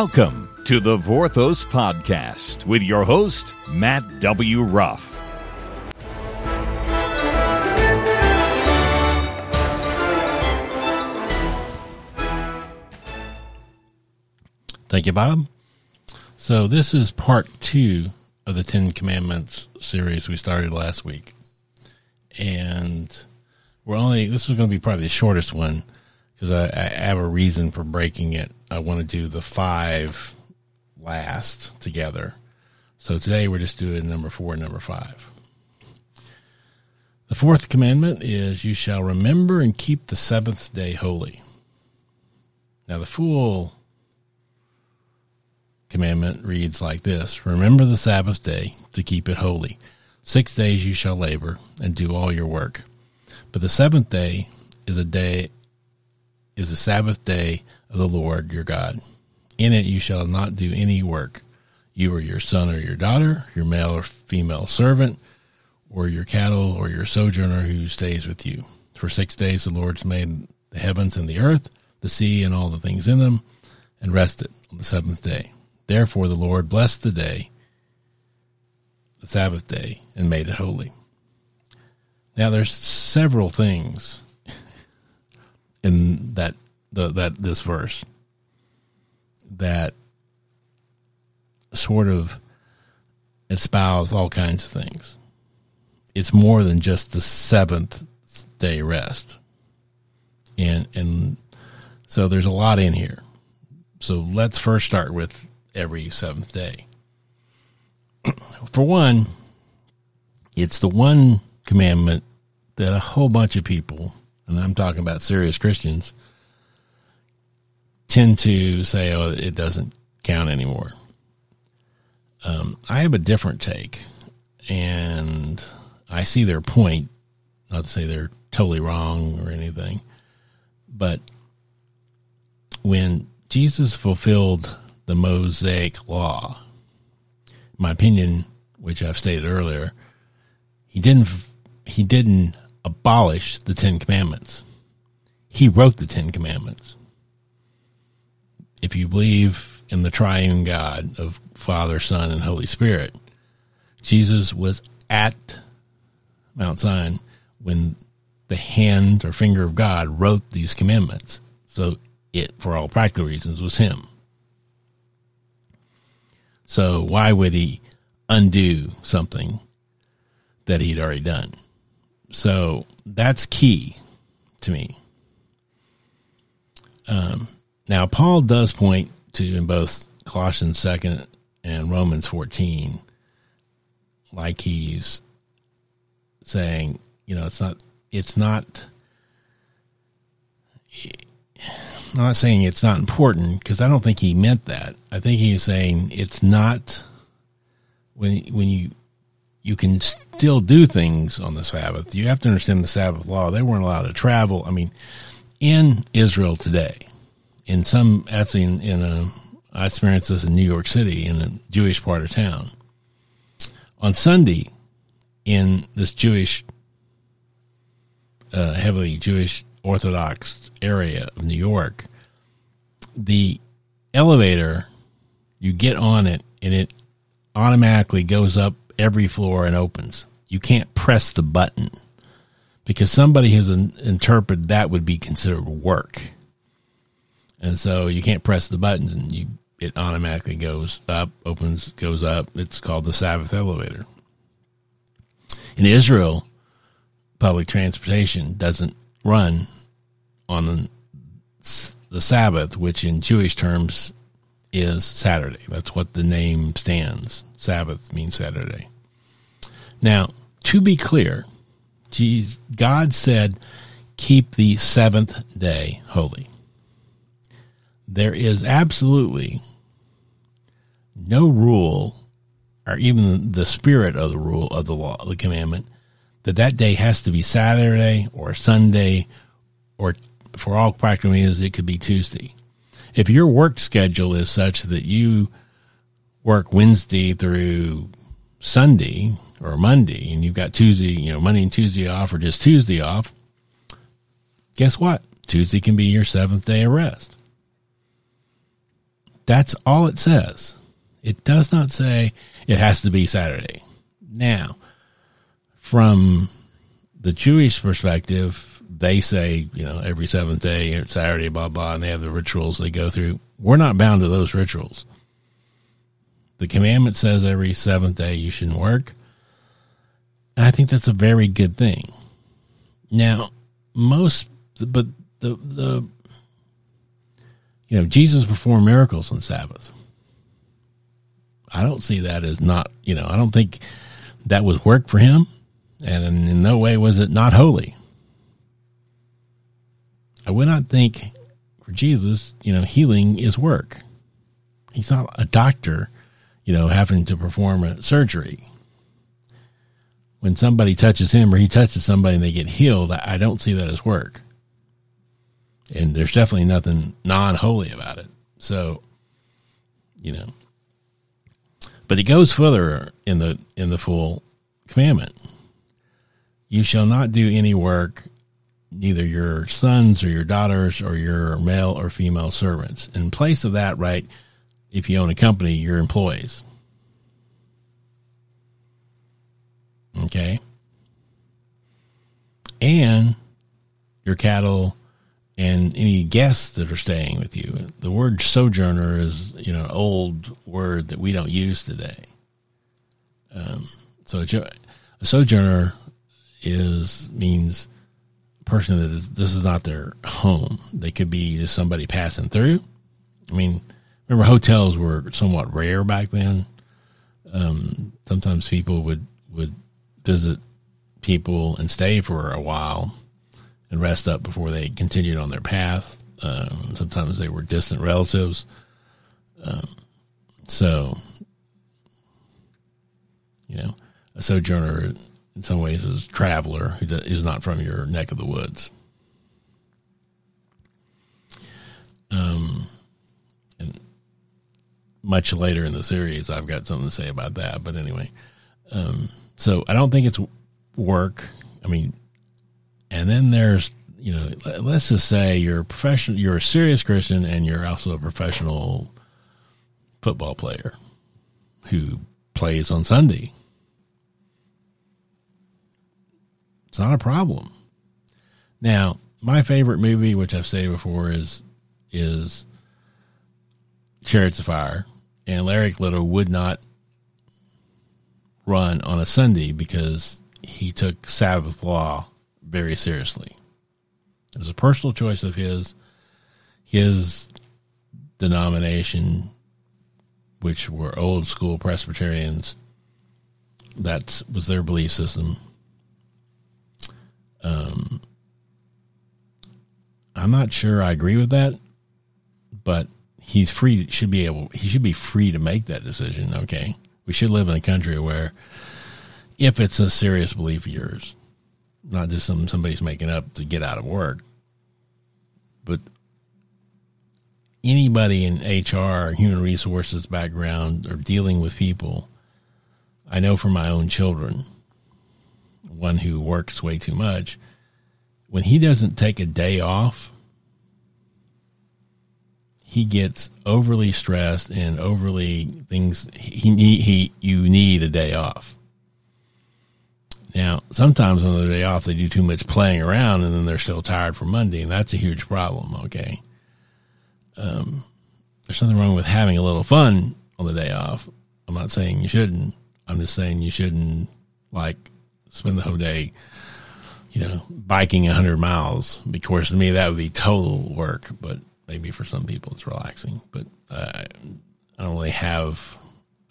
Welcome to the Vorthos Podcast with your host, Matt W. Ruff. Thank you, Bob. So, this is part two of the Ten Commandments series we started last week. And we're only, this is going to be probably the shortest one because I, I have a reason for breaking it. I want to do the five last together. So, today we're just doing number four and number five. The fourth commandment is you shall remember and keep the seventh day holy. Now, the full commandment reads like this Remember the Sabbath day to keep it holy. Six days you shall labor and do all your work. But the seventh day is a day is the Sabbath day of the Lord your God. In it you shall not do any work, you or your son or your daughter, your male or female servant, or your cattle or your sojourner who stays with you. For six days the Lord's made the heavens and the earth, the sea and all the things in them, and rested on the seventh day. Therefore the Lord blessed the day, the Sabbath day, and made it holy. Now there's several things in that the, that this verse that sort of espouse all kinds of things. It's more than just the seventh day rest. And and so there's a lot in here. So let's first start with every seventh day. For one, it's the one commandment that a whole bunch of people, and I'm talking about serious Christians, tend to say, oh, it doesn't count anymore. Um, I have a different take, and I see their point. Not to say they're totally wrong or anything, but when Jesus fulfilled the Mosaic Law. My opinion, which I've stated earlier, he didn't he didn't abolish the Ten Commandments. He wrote the Ten Commandments. If you believe in the triune God of Father, Son, and Holy Spirit, Jesus was at Mount Zion when the hand or finger of God wrote these commandments. So it, for all practical reasons, was him. So why would he undo something that he'd already done? So that's key to me. Um, now, Paul does point to in both Colossians 2 and Romans 14, like he's saying, you know, it's not, it's not, I'm not saying it's not important because I don't think he meant that. I think he was saying it's not when when you you can still do things on the Sabbath. You have to understand the Sabbath law. They weren't allowed to travel. I mean, in Israel today, in some actually in, in a I experienced this in New York City in a Jewish part of town. On Sunday, in this Jewish, uh, heavily Jewish Orthodox area of New York, the elevator, you get on it and it automatically goes up every floor and opens. You can't press the button because somebody has interpreted that would be considered work. And so you can't press the buttons and you it automatically goes up, opens, goes up. It's called the Sabbath elevator. In Israel, public transportation doesn't run on the, the Sabbath, which in Jewish terms is Saturday. That's what the name stands. Sabbath means Saturday. Now, to be clear, God said, keep the seventh day holy. There is absolutely no rule, or even the spirit of the rule of the law, the commandment, that that day has to be Saturday or Sunday, or for all practical reasons, it could be Tuesday. If your work schedule is such that you work Wednesday through Sunday or Monday, and you've got Tuesday, you know, Monday and Tuesday off, or just Tuesday off, guess what? Tuesday can be your seventh day of rest. That's all it says. It does not say it has to be Saturday. Now, from the Jewish perspective, they say, you know, every seventh day, Saturday, blah, blah, and they have the rituals they go through. We're not bound to those rituals. The commandment says every seventh day you shouldn't work. And I think that's a very good thing. Now, most, but the, the, you know, Jesus performed miracles on Sabbath. I don't see that as not, you know, I don't think that was work for him. And in no way was it not holy. I would not think for Jesus, you know, healing is work. He's not a doctor, you know, having to perform a surgery. When somebody touches him or he touches somebody and they get healed, I don't see that as work. And there's definitely nothing non holy about it. So, you know, but it goes further in the in the full commandment. You shall not do any work, neither your sons or your daughters or your male or female servants. In place of that, right, if you own a company, your employees. Okay. And your cattle and any guests that are staying with you. The word sojourner is, you know, an old word that we don't use today. Um, so a, sojourner is means person that is this is not their home. They could be just somebody passing through. I mean, remember hotels were somewhat rare back then. Um, sometimes people would would visit people and stay for a while and rest up before they continued on their path. Um, sometimes they were distant relatives. Um, so, you know, a sojourner in some ways is a traveler who is not from your neck of the woods. Um, much later in the series, I've got something to say about that. But anyway, um, so I don't think it's work. I mean, and then there's you know let's just say you're a professional you're a serious christian and you're also a professional football player who plays on sunday it's not a problem now my favorite movie which i've said before is is chariots of fire and Eric Liddell would not run on a sunday because he took sabbath law very seriously. It was a personal choice of his. His denomination, which were old school Presbyterians, that was their belief system. Um, I'm not sure I agree with that, but he's free. Should be able. He should be free to make that decision. Okay, we should live in a country where, if it's a serious belief of yours, not just some somebody's making up to get out of work, but anybody in HR, human resources background, or dealing with people. I know from my own children, one who works way too much, when he doesn't take a day off, he gets overly stressed and overly things. He, he, he you need a day off now, sometimes on the day off, they do too much playing around and then they're still tired for Monday, and that's a huge problem. Okay. Um, there's nothing wrong with having a little fun on the day off. I'm not saying you shouldn't. I'm just saying you shouldn't like spend the whole day, you know, biking 100 miles. Because to me, that would be total work, but maybe for some people it's relaxing. But I don't really have,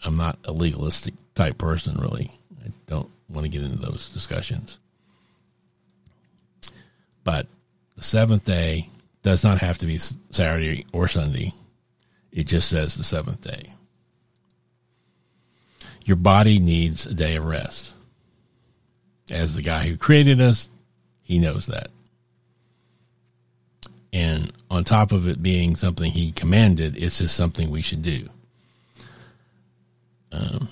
I'm not a legalistic type person, really. I don't want to get into those discussions. But the seventh day does not have to be Saturday or Sunday. It just says the seventh day. Your body needs a day of rest. As the guy who created us, he knows that. And on top of it being something he commanded, it's just something we should do. Um,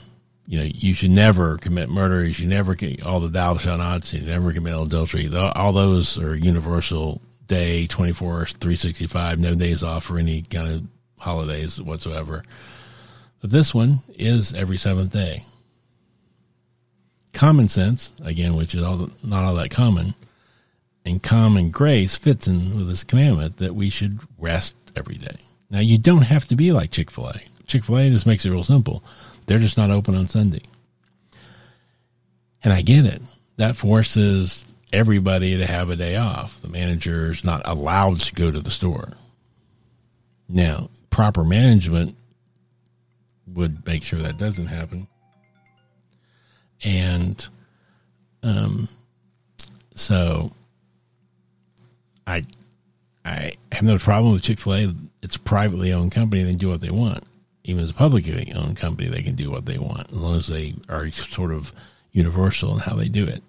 you know, you should never commit murder. You should never get all the thou shalt nots. You never commit adultery. All those are universal day, 24, 365, no days off for any kind of holidays whatsoever. But this one is every seventh day. Common sense, again, which is all not all that common, and common grace fits in with this commandment that we should rest every day. Now, you don't have to be like Chick fil A. Chick fil A just makes it real simple. They're just not open on Sunday. And I get it. That forces everybody to have a day off. The manager's not allowed to go to the store. Now, proper management would make sure that doesn't happen. And um, so I I have no problem with Chick Fil A. It's a privately owned company; they do what they want. Even as a publicly owned company, they can do what they want as long as they are sort of universal in how they do it.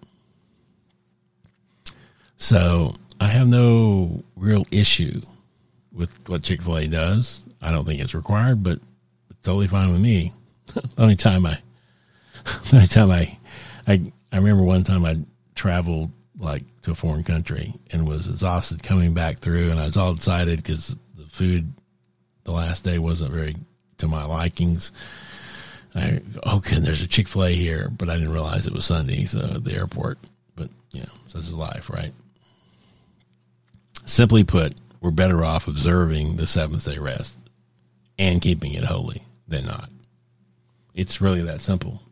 So I have no real issue with what Chick Fil A does. I don't think it's required, but it's totally fine with me. the only time I, the only time I, I, I remember one time I traveled like to a foreign country and was exhausted coming back through, and I was all excited because the food the last day wasn't very to my likings. I oh, okay, there's a Chick Fil A here, but I didn't realize it was Sunday, so at the airport. But you know, this is life, right? Simply put, we're better off observing the seventh day rest and keeping it holy than not. It's really that simple.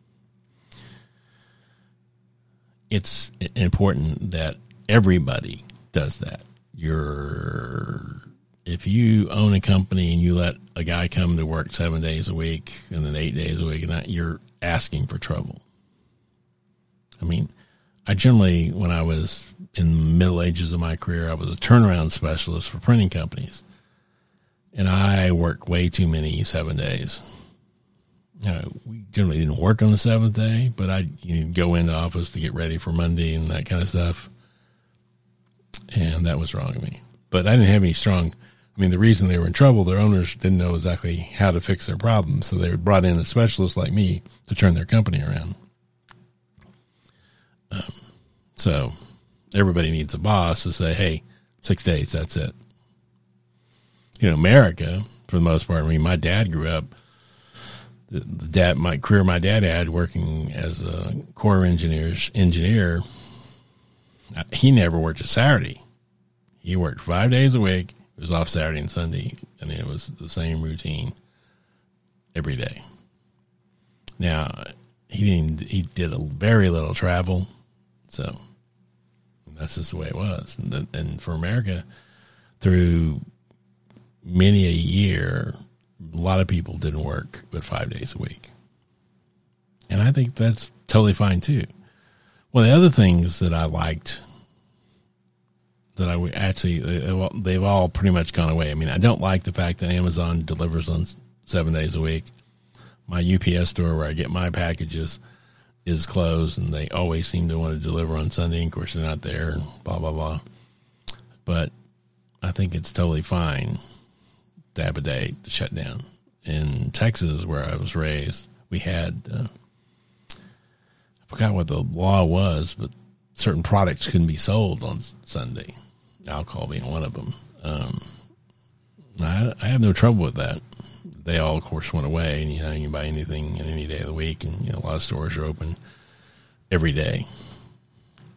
It's important that everybody does that. You're if you own a company and you let a guy come to work seven days a week and then eight days a week, and that you're asking for trouble. I mean, I generally, when I was in the middle ages of my career, I was a turnaround specialist for printing companies, and I worked way too many seven days. Know, we generally didn't work on the seventh day, but I you know, go into office to get ready for Monday and that kind of stuff, and that was wrong of me. But I didn't have any strong I mean, the reason they were in trouble, their owners didn't know exactly how to fix their problems, so they brought in a specialist like me to turn their company around. Um, so everybody needs a boss to say, "Hey, six days, that's it." You know, America, for the most part. I mean, my dad grew up. The, the dad, my career, my dad had working as a Corps engineers engineer. He never worked a Saturday. He worked five days a week it was off Saturday and Sunday, and it was the same routine every day. Now he didn't. He did a very little travel, so that's just the way it was. And, and for America, through many a year, a lot of people didn't work but five days a week, and I think that's totally fine too. One of the other things that I liked that I actually uh, uh, they've all pretty much gone away. I mean, I don't like the fact that Amazon delivers on seven days a week. My UPS store where I get my packages is closed, and they always seem to want to deliver on Sunday. And of course, they're not there, blah blah blah. But I think it's totally fine to have a day to shut down. In Texas, where I was raised, we had uh, I forgot what the law was, but certain products couldn't be sold on Sunday alcohol being one of them. Um, I, I have no trouble with that. They all, of course, went away, and you know you can buy anything in any day of the week, and you know a lot of stores are open every day.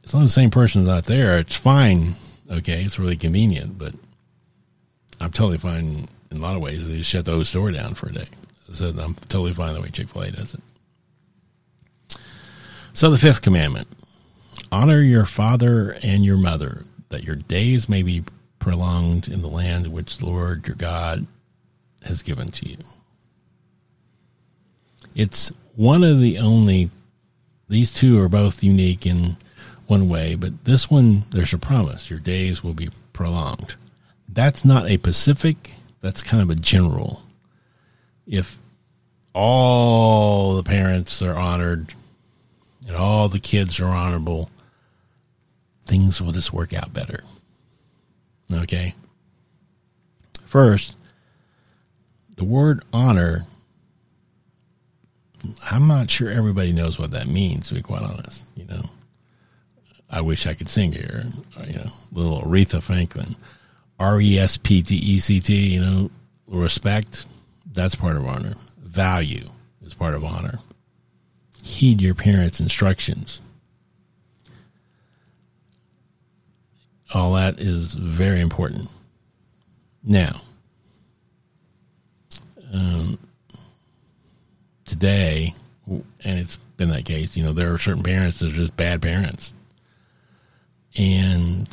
As long as the same person's not there, it's fine. Okay, it's really convenient, but I'm totally fine in a lot of ways. They just shut those store down for a day. So I'm totally fine the way Chick Fil A does it. So the fifth commandment: honor your father and your mother that your days may be prolonged in the land which the Lord your God has given to you. It's one of the only, these two are both unique in one way, but this one, there's a promise your days will be prolonged. That's not a specific, that's kind of a general. If all the parents are honored and all the kids are honorable, things will just work out better. Okay. First, the word honor, I'm not sure everybody knows what that means, to be quite honest. You know, I wish I could sing here. You know, little Aretha Franklin, R E S P T E C T, you know, respect, that's part of honor. Value is part of honor. Heed your parents' instructions. All that is very important. Now, um, today, and it's been that case, you know, there are certain parents that are just bad parents. And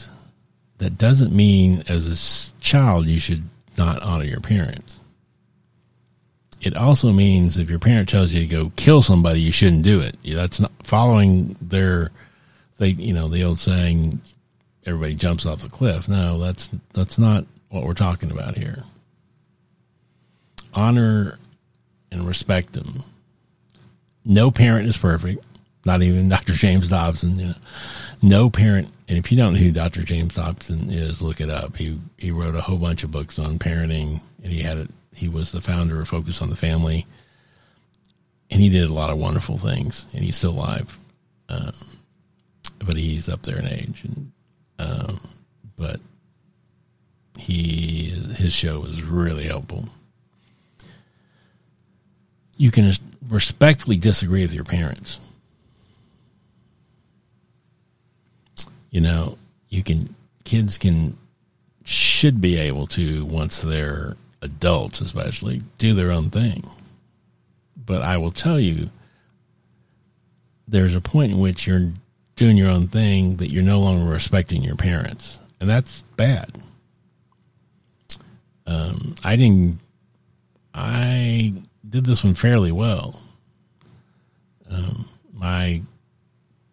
that doesn't mean as a child you should not honor your parents. It also means if your parent tells you to go kill somebody, you shouldn't do it. That's not following their, they, you know, the old saying, everybody jumps off the cliff. No, that's that's not what we're talking about here. Honor and respect them. No parent is perfect, not even Dr. James Dobson. You know, no parent, and if you don't know who Dr. James Dobson is, look it up. He he wrote a whole bunch of books on parenting, and he had it. He was the founder of Focus on the Family, and he did a lot of wonderful things. And he's still alive, uh, but he's up there in age. And um, but he his show was really helpful. You can respectfully disagree with your parents. You know, you can kids can should be able to once they're adults especially do their own thing. But I will tell you there's a point in which you're doing your own thing that you're no longer respecting your parents. And that's bad. Um, I didn't, I did this one fairly well. Um, my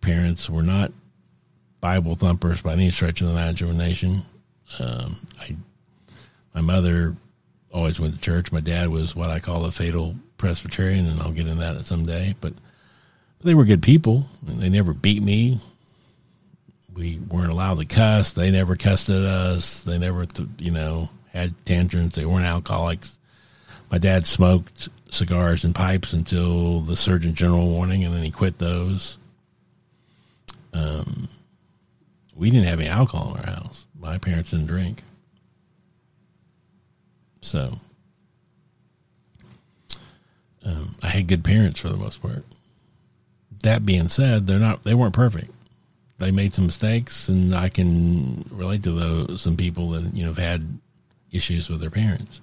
parents were not Bible thumpers by any stretch of the imagination. Um, I, my mother always went to church. My dad was what I call a fatal Presbyterian, and I'll get into that someday. But they were good people. They never beat me. We weren't allowed to cuss. They never cussed at us. They never, you know, had tantrums. They weren't alcoholics. My dad smoked cigars and pipes until the Surgeon General warning, and then he quit those. Um, we didn't have any alcohol in our house. My parents didn't drink. So, um, I had good parents for the most part that being said, they're not they weren't perfect. They made some mistakes, and I can relate to those some people that you know have had issues with their parents,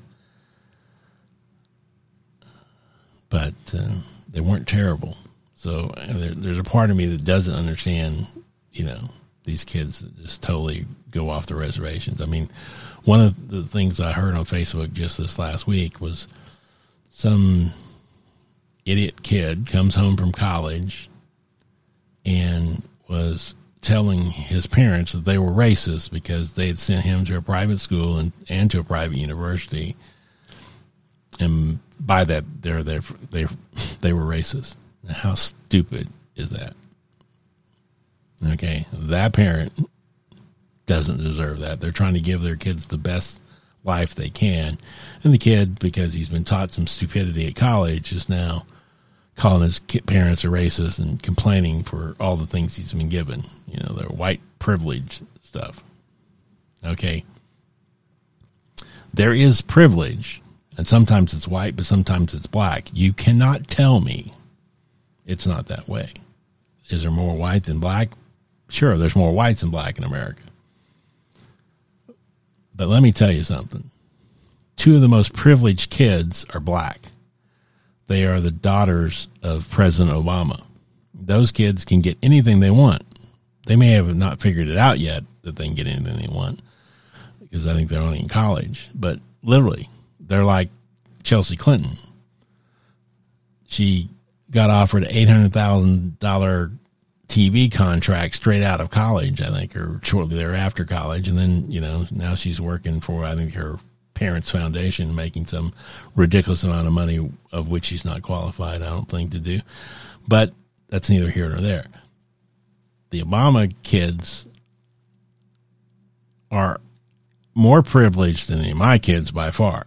but uh, they weren't terrible. So there, there's a part of me that doesn't understand, you know, these kids just totally go off the reservations. I mean, one of the things I heard on Facebook just this last week was some idiot kid comes home from college and was telling his parents that they were racist because they had sent him to a private school and, and to a private university. And by that, they're, they're, they they were racist. How stupid is that? Okay, that parent doesn't deserve that. They're trying to give their kids the best life they can. And the kid, because he's been taught some stupidity at college, is now calling his parents a racist and complaining for all the things he's been given. You know, their white privilege stuff. Okay. There is privilege, and sometimes it's white, but sometimes it's black. You cannot tell me it's not that way. Is there more white than black? Sure, there's more whites than black in America. But let me tell you something. Two of the most privileged kids are black. They are the daughters of President Obama. Those kids can get anything they want. They may have not figured it out yet that they can get anything they want because I think they're only in college. But literally, they're like Chelsea Clinton. She got offered eight hundred thousand dollar TV contract straight out of college, I think, or shortly thereafter college, and then you know now she's working for I think her parents' foundation making some ridiculous amount of money of which she's not qualified, I don't think, to do. But that's neither here nor there. The Obama kids are more privileged than my kids by far.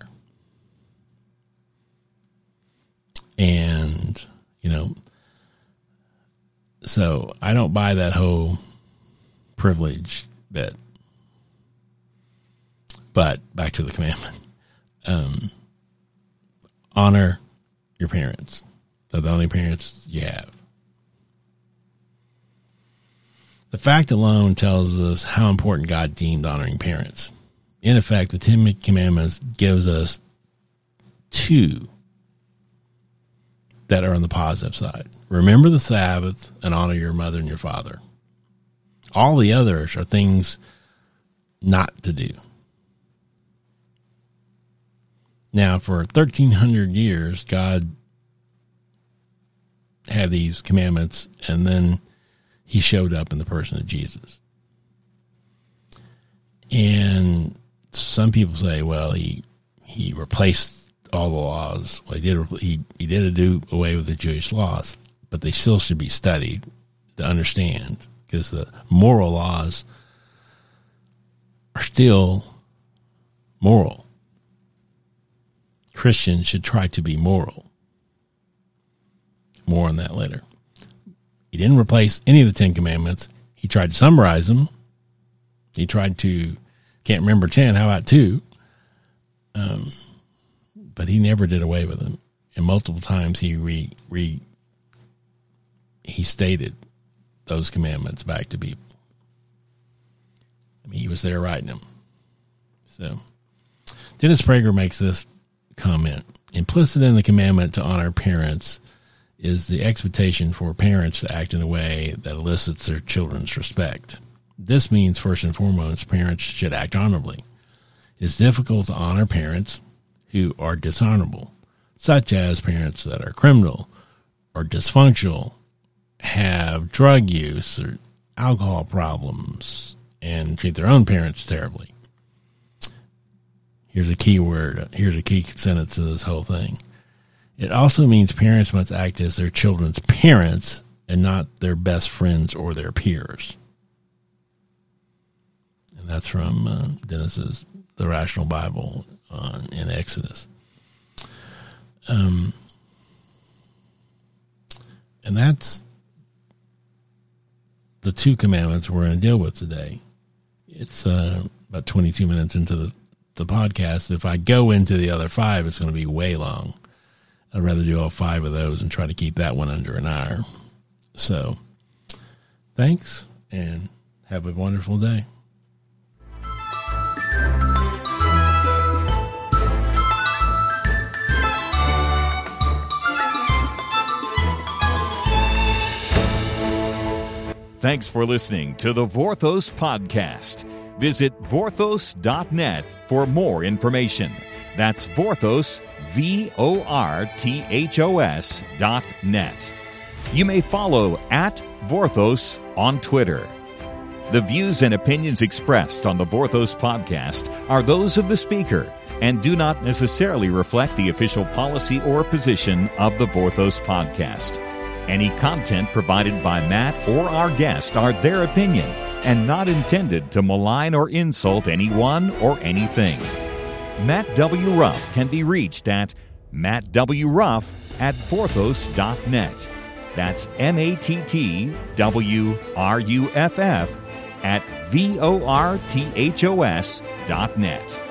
And, you know, so I don't buy that whole privilege bit. But back to the commandment. Um, honor your parents. They're the only parents you have. The fact alone tells us how important God deemed honoring parents. In effect, the Ten Commandments gives us two that are on the positive side. Remember the Sabbath and honor your mother and your father. All the others are things not to do. Now, for 1300 years, God had these commandments, and then he showed up in the person of Jesus. And some people say, well, he he replaced all the laws. Well, he did he he did do away with the Jewish laws, but they still should be studied to understand because the moral laws are still moral. Christians should try to be moral. More on that later. He didn't replace any of the Ten Commandments. He tried to summarize them. He tried to, can't remember 10, how about two? Um, but he never did away with them. And multiple times he re, re he stated those commandments back to people. I mean, he was there writing them. So, Dennis Prager makes this comment implicit in the commandment to honor parents is the expectation for parents to act in a way that elicits their children's respect. This means, first and foremost, parents should act honorably. It's difficult to honor parents who are dishonorable, such as parents that are criminal or dysfunctional, have drug use or alcohol problems, and treat their own parents terribly. Here's a key word. Here's a key sentence to this whole thing. It also means parents must act as their children's parents and not their best friends or their peers. And that's from uh, Dennis's The Rational Bible uh, in Exodus. Um, and that's the two commandments we're going to deal with today. It's uh, about 22 minutes into the the podcast. If I go into the other five, it's going to be way long. I'd rather do all five of those and try to keep that one under an hour. So, thanks and have a wonderful day. Thanks for listening to the Vorthos Podcast. Visit vorthos.net for more information. That's Vorthos, V O R T H O S dot net. You may follow at Vorthos on Twitter. The views and opinions expressed on the Vorthos podcast are those of the speaker and do not necessarily reflect the official policy or position of the Vorthos podcast. Any content provided by Matt or our guest are their opinion and not intended to malign or insult anyone or anything. Matt W. Ruff can be reached at mattwruff at vorthos.net. That's M A T T W R U F F at V O R T H O S dot net.